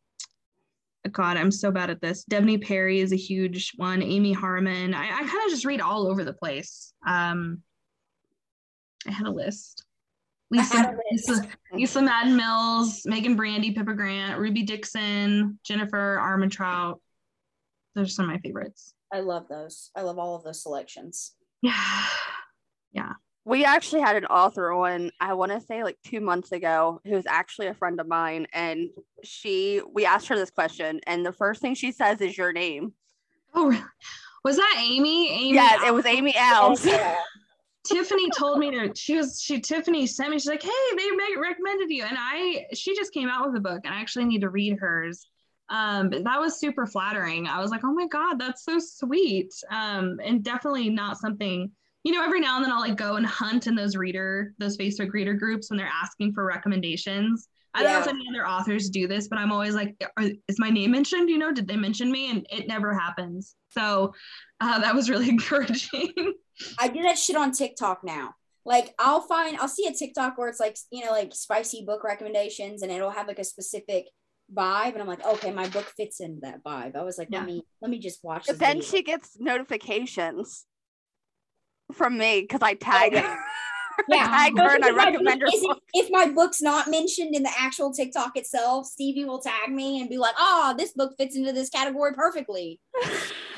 god i'm so bad at this. Devney perry is a huge one. Amy harmon. I, I kind of just read all over the place. Um i had a list. Lisa lisa, lisa madden mills meagan brandy pippa grant ruby dixon jennifer armentrout those are some of my favorites I love those. I love all of those selections. yeah Yeah. We actually had an author on, I want to say like two months ago, who's actually a friend of mine. And she, we asked her this question, and the first thing she says is your name. oh really? was that amy amy yes, it was Amy Alves. Tiffany told me to. She was. She Tiffany sent me. She's like, "Hey, they recommended you," and I. She just came out with a book, and I actually need to read hers. Um, but that was super flattering. I was like, "Oh my god, that's so sweet." Um, and definitely not something. You know, every now and then I'll like go and hunt in those reader, those Facebook reader groups when they're asking for recommendations. I don't know if any other authors do this, but I'm always like, are, is my name mentioned? You know, did they mention me? And it never happens. So uh, that was really encouraging. I do that shit on TikTok now. Like I'll find I'll see a TikTok where it's like you know like spicy book recommendations and it'll have like a specific vibe and I'm like okay my book fits into that vibe. I was like Yeah. let me let me just watch. But then video. she gets notifications from me because I oh, tag her. Yeah. I tag her and I If my book recommend her. isn't- book. If my book's not mentioned in the actual TikTok itself, Stevie will tag me and be like, "Oh, this book fits into this category perfectly."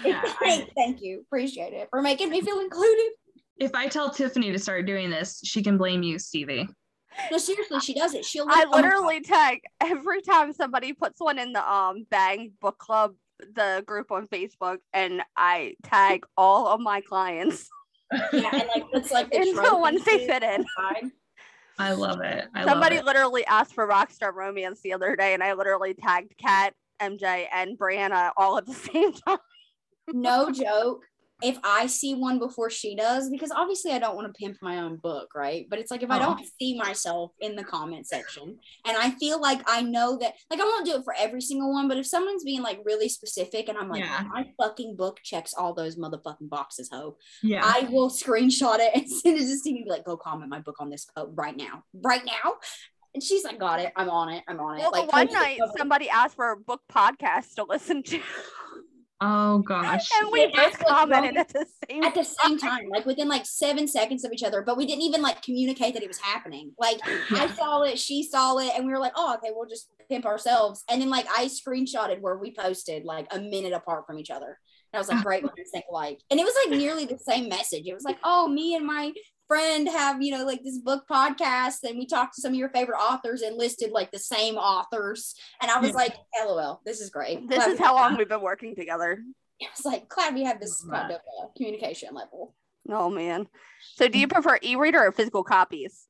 Yeah, I- thank, thank you, appreciate it for making me feel included. if I tell Tiffany to start doing this, she can blame you, Stevie. No, seriously, she does it. She'll. I like, oh literally tag every time somebody puts one in the um Bang Book Club, the group on Facebook, and I tag all of my clients yeah, and like it's like the into the ones they fit in. I love it. I Somebody love it. literally asked for Rockstar Romance the other day, and I literally tagged Kat, MJ, and Brianna all at the same time. no joke if i see one before she does because obviously i don't want to pimp my own book right? But it's like if i Oh. don't see myself in the comment section and i feel like i know that like i won't do it for every single one but if someone's being like really specific and i'm like Yeah. my fucking book checks all those motherfucking boxes ho Yeah. i will screenshot it and send it to Stevie and be like go comment my book on this right now right now. And she's like got it. I'm on it. I'm on it. Well, like the one night somebody asked for a book podcast to listen to, oh gosh. and we Yeah, both that's what's commented at the same at the same time, like within like seven seconds of each other, but we didn't even like communicate that it was happening. Like I saw it, she saw it, and we were like, oh, okay, we'll just pimp ourselves. And then like I screenshotted where we posted like a minute apart from each other. And I was like, great, minds think alike. And it was like nearly the same message. It was like, oh, me and my friend have, you know, like this book podcast, and we talked to some of your favorite authors and listed like the same authors. And I was Yeah. like, LOL, this is great. This Glad is how long we've been working together. I was like, glad we have this kind of uh, communication level. Oh man. So do you prefer e-reader or physical copies?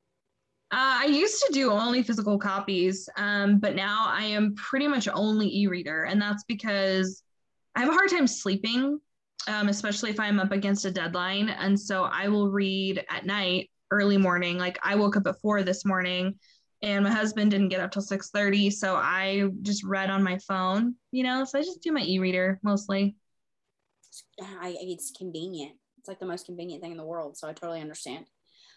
Uh, I used to do only physical copies, um, but now I am pretty much only e-reader, and that's because I have a hard time sleeping, um, especially if I'm up against a deadline. And so I will read at night, early morning. Like I woke up at four this morning, and my husband didn't get up till six thirty, so I just read on my phone. You know, so I just do my e-reader mostly. I, it's convenient. It's like the most convenient thing in the world. So I totally understand.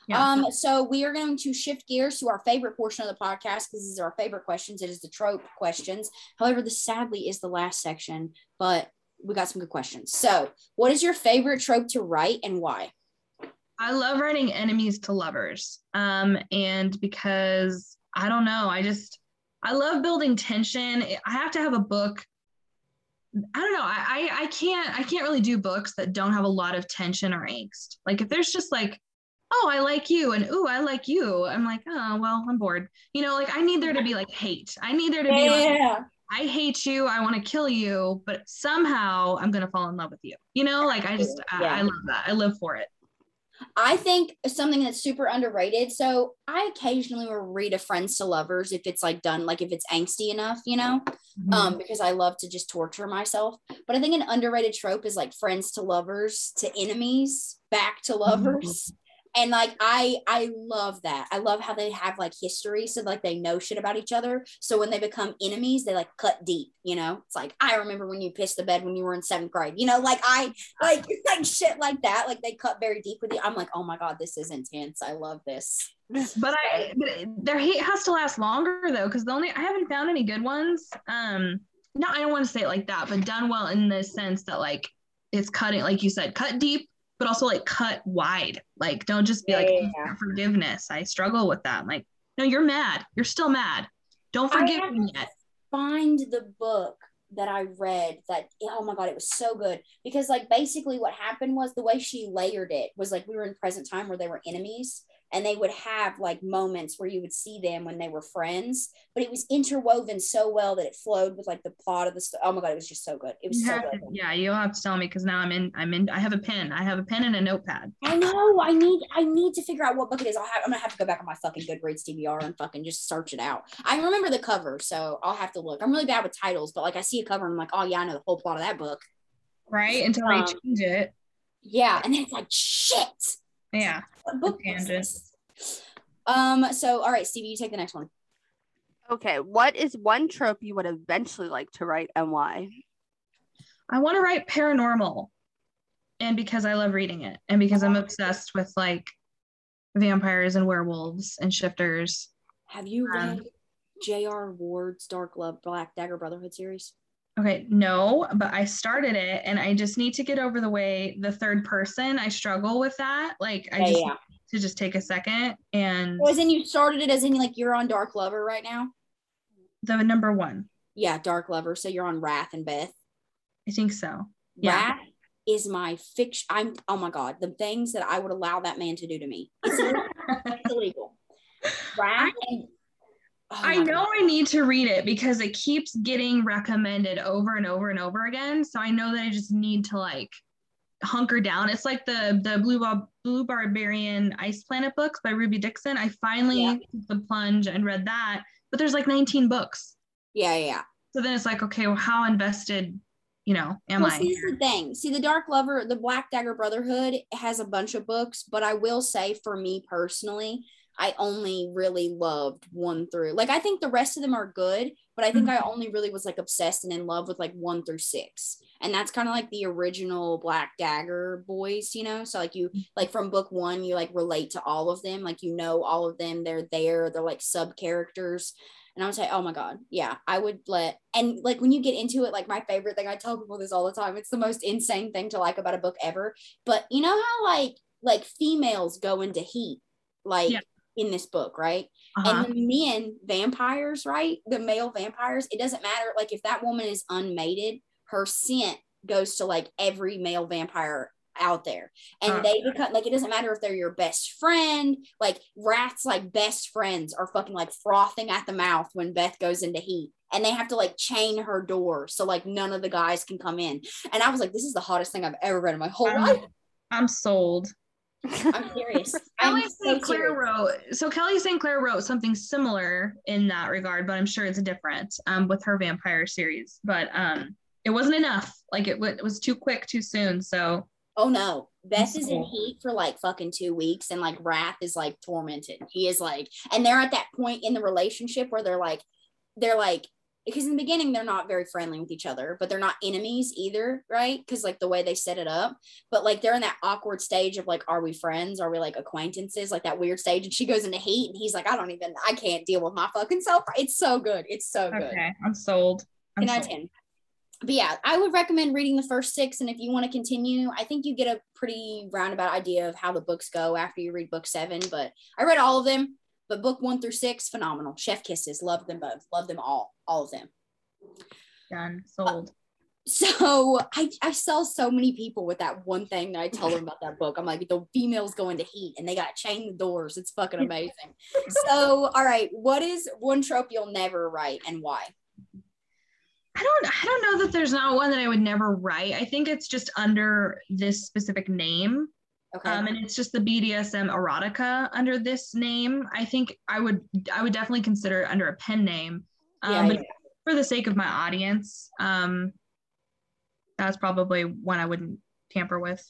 Yeah. Um, so we are going to shift gears to our favorite portion of the podcast because these are our favorite questions. It is the trope questions. However, this sadly is the last section, but we got some good questions. So, what is your favorite trope to write and why? I love writing enemies to lovers. Um, and because I don't know, I just I love building tension. I have to have a book. I don't know. I, I I can't I can't really do books that don't have a lot of tension or angst. Like if there's just like, oh, I like you and ooh, I like you. I'm like, oh well, I'm bored. You know, like I need there to be like hate. I need there to be like I hate you. I want to kill you, but somehow I'm gonna fall in love with you. You know, like I just I, Yeah. I love that. I live for it. I think something that's super underrated. So I occasionally will read a friends to lovers if it's like done, like if it's angsty enough, you know, Mm-hmm. um, because I love to just torture myself. But I think an underrated trope is like friends to lovers to enemies back to lovers. And like I I love that. I love how they have like history so like they know shit about each other. So when they become enemies, they like cut deep, you know? It's like I remember when you pissed the bed when you were in seventh grade. You know, like I like like shit like that. Like they cut very deep with you. I'm like, oh my God, this is intense. I love this. but I but their hate has to last longer though, because the only I haven't found any good ones. Um, no, I don't want to say it like that, but done well in the sense that like it's cutting, like you said, cut deep, but also like cut wide. Like don't just be like Yeah. Oh, "Instant forgiveness. I struggle with that. I'm like, no, you're mad. You're still mad. Don't forgive me yet. find the book that I read that oh my god it was so good because like basically what happened was the way she layered it was like we were in present time where they were enemies and they would have like moments where you would see them when they were friends but it was interwoven so well that it flowed with like the plot of the sto- oh my god it was just so good it was so good yeah, you'll have to tell me because now I'm in. I'm in. I have a pen. I have a pen and a notepad. I know I need I need to figure out what book it is I'll have I'm gonna have to go back on my fucking Goodreads TBR and fucking just search it out I remember the cover so I'll have to look I'm really bad with titles but like I see a cover and I'm like oh yeah I know the whole plot of that book Right until they Um, change it. Yeah, and then it's like shit. Yeah. Book tangent. This? Um. So, all right, Stevie, you take the next one. Okay, what is one trope you would eventually like to write and why? I want to write paranormal. And because I love reading it and because I'm obsessed with like vampires and werewolves and shifters. Have you Um, read J.R. Ward's Dark Love Black Dagger Brotherhood series? Okay, no, but I started it and I just need to get over the way the third person. I struggle with that. Like I Yeah, just yeah. To just take a second and Well, as in you started it as in like you're on Dark Lover right now? the number one. Yeah, Dark Lover. So you're on Wrath and Beth. I think so. Yeah. Wrath is my fiction. I'm oh my god, the things that I would allow that man to do to me. It's illegal. It's illegal. Wrath and oh I know God. I need to read it because it keeps getting recommended over and over and over again. So I know that I just need to like hunker down. It's like the the Blue Bar- Blue Barbarian Ice Planet books by Ruby Dixon. I finally Yeah. took the plunge and read that, but there's like 19 books. Yeah, yeah. So then it's like, okay, well, how invested, you know, am well, I? see, the thing. See, the Dark Lover, the Black Dagger Brotherhood has a bunch of books, but I will say for me personally, I only really loved one through. Like, I think the rest of them are good, but I think mm-hmm. I only really was like obsessed and in love with like one through six. And that's kind of like the original Black Dagger boys, you know? So, like, you, mm. like, from book one, you like relate to all of them. Like, you know, all of them, they're there, they're like sub characters. And I would say, oh my God, yeah, I would let, and like when you get into it, like my favorite thing, I tell people this all the time, it's the most insane thing to like about a book ever. But you know how like, like females go into heat, like Yeah. In this book, right? Uh-huh. And the men, vampires, right? The male vampires, it doesn't matter. Like if that woman is unmated, her scent goes to like every male vampire out there. And Oh, they become like it doesn't matter if they're your best friend, like rats like best friends are fucking like frothing at the mouth when Beth goes into heat. And they have to like chain her door so like none of the guys can come in. And I was like, this is the hottest thing I've ever read in my whole I'm- life. I'm sold. I'm serious. I'm Kelly so St. Clair wrote so Kelly St. Clair wrote something similar in that regard, but I'm sure it's different um, with her vampire series. But um, it wasn't enough. Like it, w- it was too quick, too soon. So Oh no, Beth is in heat for like fucking two weeks, and like Wrath is like tormented. He is like, and they're at that point in the relationship where they're like, they're like, because in the beginning they're not very friendly with each other, but they're not enemies either, right? Because like the way they set it up, but like they're in that awkward stage of like, are we friends? Are we like acquaintances? Like that weird stage, and she goes into heat, and he's like, I don't even, I can't deal with my fucking self. It's so good. It's so good. okay, I'm sold. I'm 10 out of 10. But yeah, I would recommend reading the first six. And if you want to continue, I think you get a pretty roundabout idea of how the books go after you read book seven. But I read all of them, but book one through six, phenomenal. Chef kisses, love them both, love them all, all of them. Done. Uh, Sold. So I, I saw so many people with that one thing that I tell them about that book. I'm like, the females go into heat and they got to chain the doors. It's fucking amazing. so, all right, what is one trope you'll never write and why? I don't I don't know that there's not one that I would never write. I think it's just under this specific name. Okay. Um, and it's just the BDSM erotica under this name. I think I would I would definitely consider it under a pen name. Um, Yeah, but for the sake of my audience, um, that's probably one I wouldn't tamper with.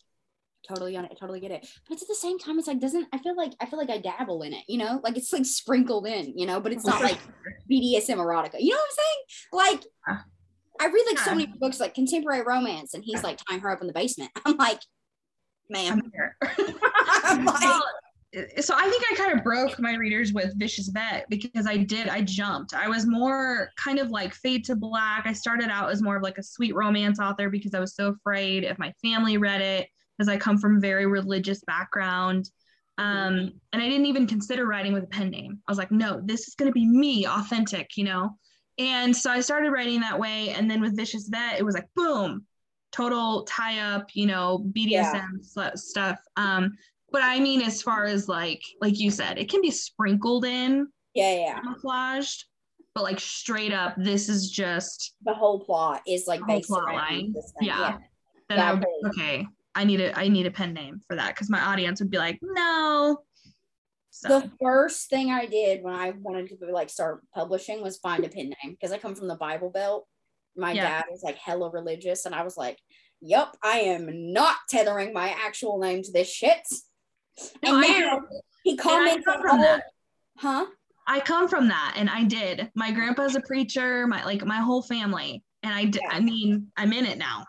totally on it. I totally get it. But it's at the same time, it's like doesn't I feel like I feel like I dabble in it, you know? Like it's like sprinkled in, you know, but it's not like BDSM erotica. You know what I'm saying? Like I read like so many books like contemporary romance and he's like tying her up in the basement. I'm like, ma'am. Like, Well, so I think I kind of broke my readers with Vicious Vet because I did I jumped. I was more kind of like Fade to Black. I started out as more of like a sweet romance author because I was so afraid if my family read it because I come from a very religious background. Um, and I didn't even consider writing with a pen name. I was like, no, this is going to be me, authentic, you know? And so I started writing that way. And then with Vicious Vet, it was like, boom, total tie up, you know, BDSM sl- stuff. Um, but I mean, as far as like, like you said, it can be sprinkled in, yeah, yeah. camouflaged, but like straight up, this is just The whole plot is like based plot line. Yeah. yeah. then Yeah, okay, I need a I need a pen name for that because my audience would be like, no. So The first thing I did when I wanted to like start publishing was find a pen name because I come from the Bible Belt. My Yeah. dad is like hella religious, and I was like, "Yup, I am not tethering my actual name to this shit." No, and I now get he comments on from all, that. huh? I come from that and I did. My grandpa's a preacher, my like my whole family. And I did, I mean, I'm in it now.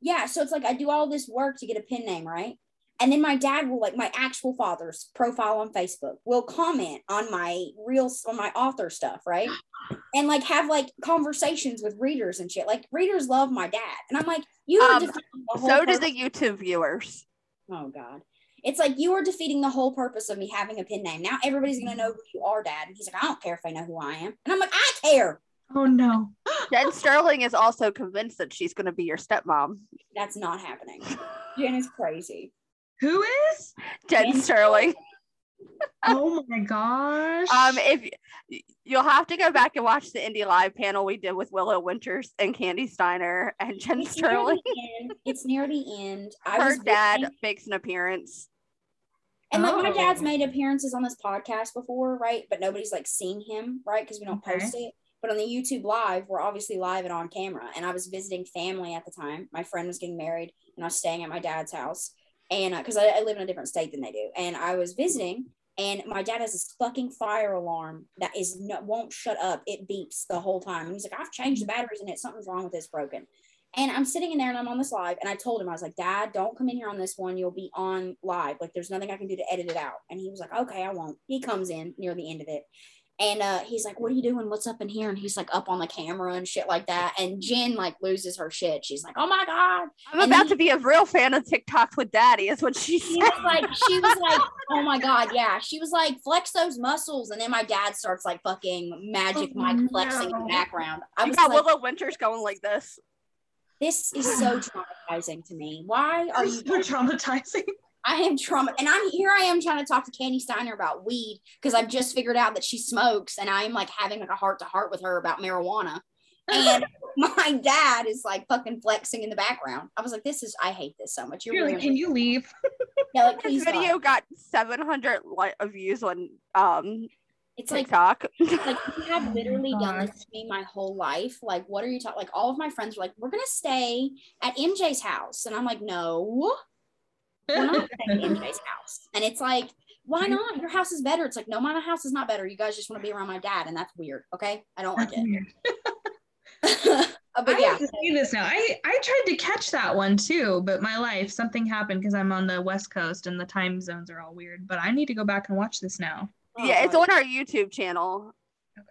Yeah, so it's like I do all this work to get a pen name, right? And then my dad will like my actual father's profile on Facebook will comment on my real on my author stuff, right? And like have like conversations with readers and shit. Like readers love my dad. And I'm like, you are Um, defeating the whole So do the YouTube viewers. Oh God. It's like you are defeating the whole purpose of me having a pen name. Now everybody's gonna know who you are, Dad. And he's like, I don't care if they know who I am. And I'm like, I care. Oh no. Jen Sterling is also convinced that she's going to be your stepmom. That's not happening. Jen is crazy. Who is? Jen Sterling. Oh my gosh. Um, if you'll have to go back and watch the Indie Live panel we did with Willow Winters and Candi Steiner and Jen It's Sterling. end. It's near the end. I Her was dad makes an appearance. And like my dad's Oh. made appearances on this podcast before, right? But nobody's like seen him, right? Because we don't Okay. post it. But on the YouTube live, we're obviously live and on camera. And I was visiting family at the time. My friend was getting married, and I was staying at my dad's house. And uh, because I, I live in a different state than they do, and I was visiting, and my dad has this fucking fire alarm that is no, won't shut up. It beeps the whole time. And he's like, I've changed the batteries in it. Something's wrong with this broken. And I'm sitting in there and I'm on this live. And I told him, I was like, Dad, don't come in here on this one. You'll be on live. Like, there's nothing I can do to edit it out. And he was like, Okay, I won't. He comes in near the end of it. And uh, he's like, What are you doing? What's up in here? And he's like, Up on the camera and shit like that. And Jen like loses her shit. She's like, Oh my God. I'm And about then- to be a real fan of TikToks with Daddy, is what she She said. was like, She was like, Oh my God. Yeah. She was like, Flex those muscles. And then my dad starts like fucking magic Oh, Mike flexing in the background. I I was got like, Willow Winters going like this. This is so traumatizing to me. Why are you so traumatizing? I am trauma, and I'm here. I am trying to talk to Candi Steiner about weed because I've just figured out that she smokes, and I am like having like a heart to heart with her about marijuana. And my dad is like fucking flexing in the background. I was like, "This is I hate this so much." You're You're like, can you leave? Yeah, like This video got 700 li- views on um It's like TikTok. like you have literally Oh done this to me my whole life. Like, what are you talking? Like, all of my friends were like, "We're gonna stay at MJ's house," and I'm like, "No." We're not staying at MJ's house. And it's like, why not? Your house is better. It's like, no, my house is not better. You guys just want to be around my dad, and that's weird. Okay, I don't like That's it. weird. Uh, I but yeah, have to see this now. I I tried to catch that one too, but my life something happened because I'm on the west coast and the time zones are all weird. But I need to go back and watch this now. yeah, it's Oh, on our YouTube channel.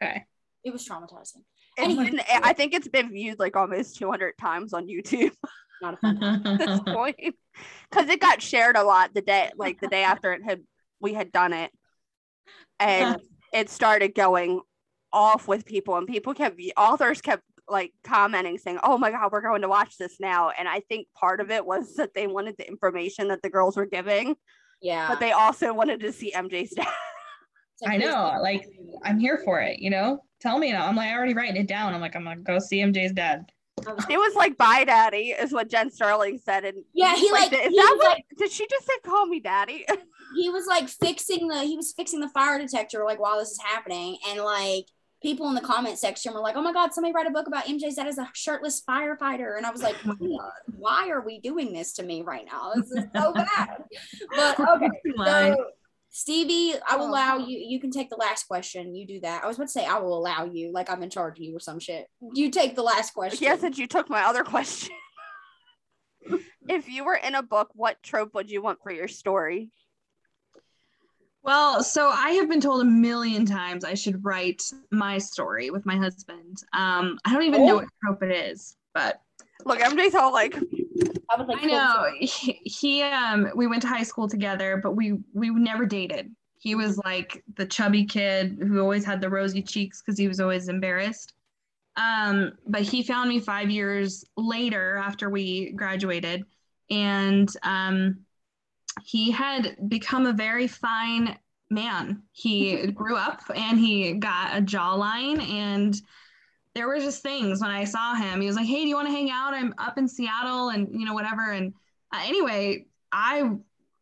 Okay. it was traumatizing. It's my been, I think it's been viewed like almost 200 times on YouTube Not a fun time. at this point because it got shared a lot the day, like the day after it had we had done it, and it started going off with people, and people kept authors kept like commenting saying, "Oh my god, we're going to watch this now," and I think part of it was that they wanted the information that the girls were giving, Yeah, but they also wanted to see MJ's dad. I know, like I'm here for it, you know? Tell me now. I'm like already writing it down. I'm like, I'm gonna go see MJ's dad. I was- It was like "Bye, Daddy" is what Jen Sterling said, and Yeah, he, like, is he that was what? like- did she just say "Call me Daddy"? he was like fixing the he was fixing the fire detector like while this is happening, and like people in the comment section were like, "Oh my god, somebody write a book about MJ's dad as a shirtless firefighter," and I was like, Oh my "Why are we doing this to me right now? This is so bad." But okay. So, Stevie, I will Oh. allow you. You can take the last question. You do that. I was about to say I will allow you, like I'm in charge of you or some shit. You take the last question. Yes, and you took my other question. if you were in a book, what trope would you want for your story? Well, so I have been told a million times I should write my story with my husband. Um, I don't even know Oh. what trope it is, but Look, MJ's all like, I would like. I know he, he um we went to high school together, but we we never dated. He was like the chubby kid who always had the rosy cheeks because he was always embarrassed. Um, but he found me five years later after we graduated, and um, he had become a very fine man. He grew up and he got a jawline and there were just things when I saw him. He was like, "Hey, do you want to hang out? I'm up in Seattle, and you know whatever." And uh, anyway, I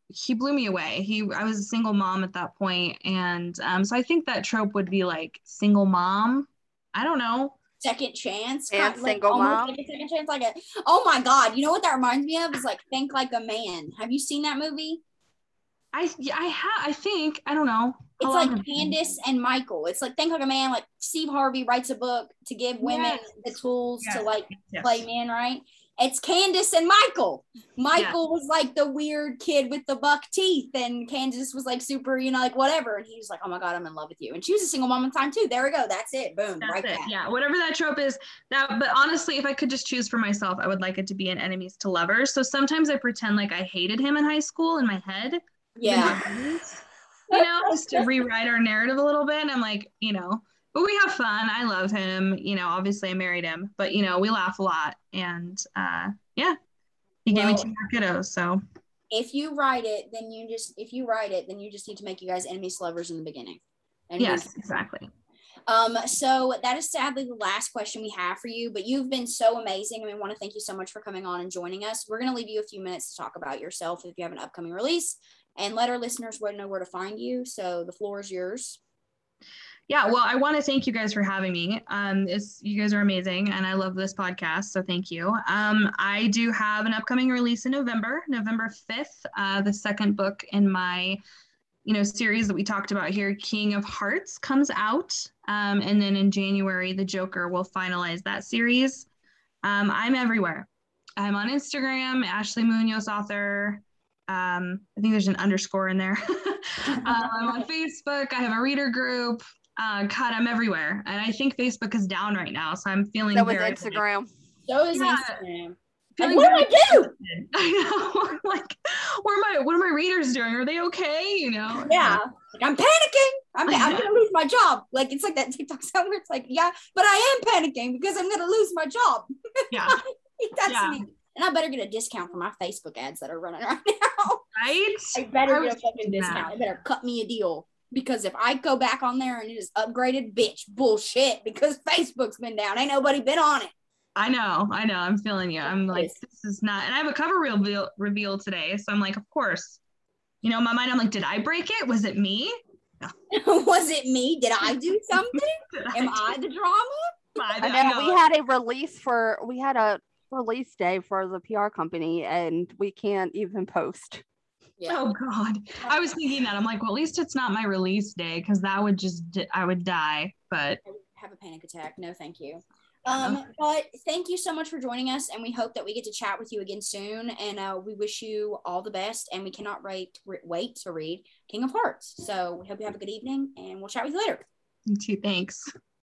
he blew me away. He I was a single mom at that point, and um, so I think that trope would be like single mom. I don't know. second chance. And kind of like single almost mom. Like a second chance, like a. Oh my god! You know what that reminds me of? Is like think like a man. Have you seen that movie? I I have I think I don't know. It's oh, How like Candace and Michael. It's like think like a man. Like Steve Harvey writes a book to give women Yes. the tools to like Yes. play men, right? It's Candace and Michael. Michael was like the weird kid with the buck teeth, and Candace was like super, you know, like whatever. And he was like, "Oh my god, I'm in love with you." And she was a single mom at the time too. There we go. That's it. Boom. That's right it. back. Yeah, whatever that trope is. That, but honestly, if I could just choose for myself, I would like it to be an enemies to lovers. So sometimes I pretend like I hated him in high school in my head. Yeah. You know, just to rewrite our narrative a little bit. And I'm like, you know, but we have fun. I love him. You know, obviously I married him, but you know, we laugh a lot. And uh, yeah, he gave me two more kiddos. So If you write it, then you just if you write it, then you just need to make you guys enemies to lovers in the beginning. And yes, exactly. Um, so that is sadly the last question we have for you, but you've been so amazing. And we want to thank you so much for coming on and joining us. We're going to leave you a few minutes to talk about yourself if you have an upcoming release and let our listeners know where to find you. So the floor is yours. Yeah, well, I want to thank you guys for having me. Um, you guys are amazing, and I love this podcast, so thank you. Um, I do have an upcoming release in November, November fifth. Uh, the second book in my, you know, series that we talked about here, King of Hearts, comes out, um, and then in January, The Joker will finalize that series. Um, I'm everywhere. I'm on Instagram, Ashley Munoz author. Um, I think there's an underscore in there. um, I'm on Facebook. I have a reader group. Uh, God, I'm everywhere, and I think Facebook is down right now, so I'm feeling So was very Instagram. So is Yeah. Instagram. Feeling Like, what do I do? I know. I'm like, what are my what are my readers doing? Are they okay? You know? Yeah. Like, I'm panicking. I'm, I'm going to lose my job. Like, it's like that TikTok sound where it's like, yeah, but I am panicking because I'm going to lose my job. Yeah. That's Yeah. me. And I better get a discount for my Facebook ads that are running right now. Right? I better I get a fucking discount. that. They better cut me a deal. Because if I go back on there and it is upgraded, bitch, bullshit. Because Facebook's been down. Ain't nobody been on it. I know. I know. I'm feeling you. I'm like, Yes. this is not. And I have a cover reveal reveal today, so I'm like, of course. You know, in my mind, I'm like, did I break it? Was it me? Was it me? Did I do something? Did Am I the drama? I, I know. we had a release for we had a release day for the PR company and we can't even post. Oh God! I was thinking that I'm like, well, at least it's not my release day because that would just di- I would die. But I would have a panic attack. No, thank you. Um, but thank you so much for joining us, and we hope that we get to chat with you again soon. And uh, we wish you all the best. And we cannot wait wait to read King of Hearts. So we hope you have a good evening, and we'll chat with you later. you too. Thanks.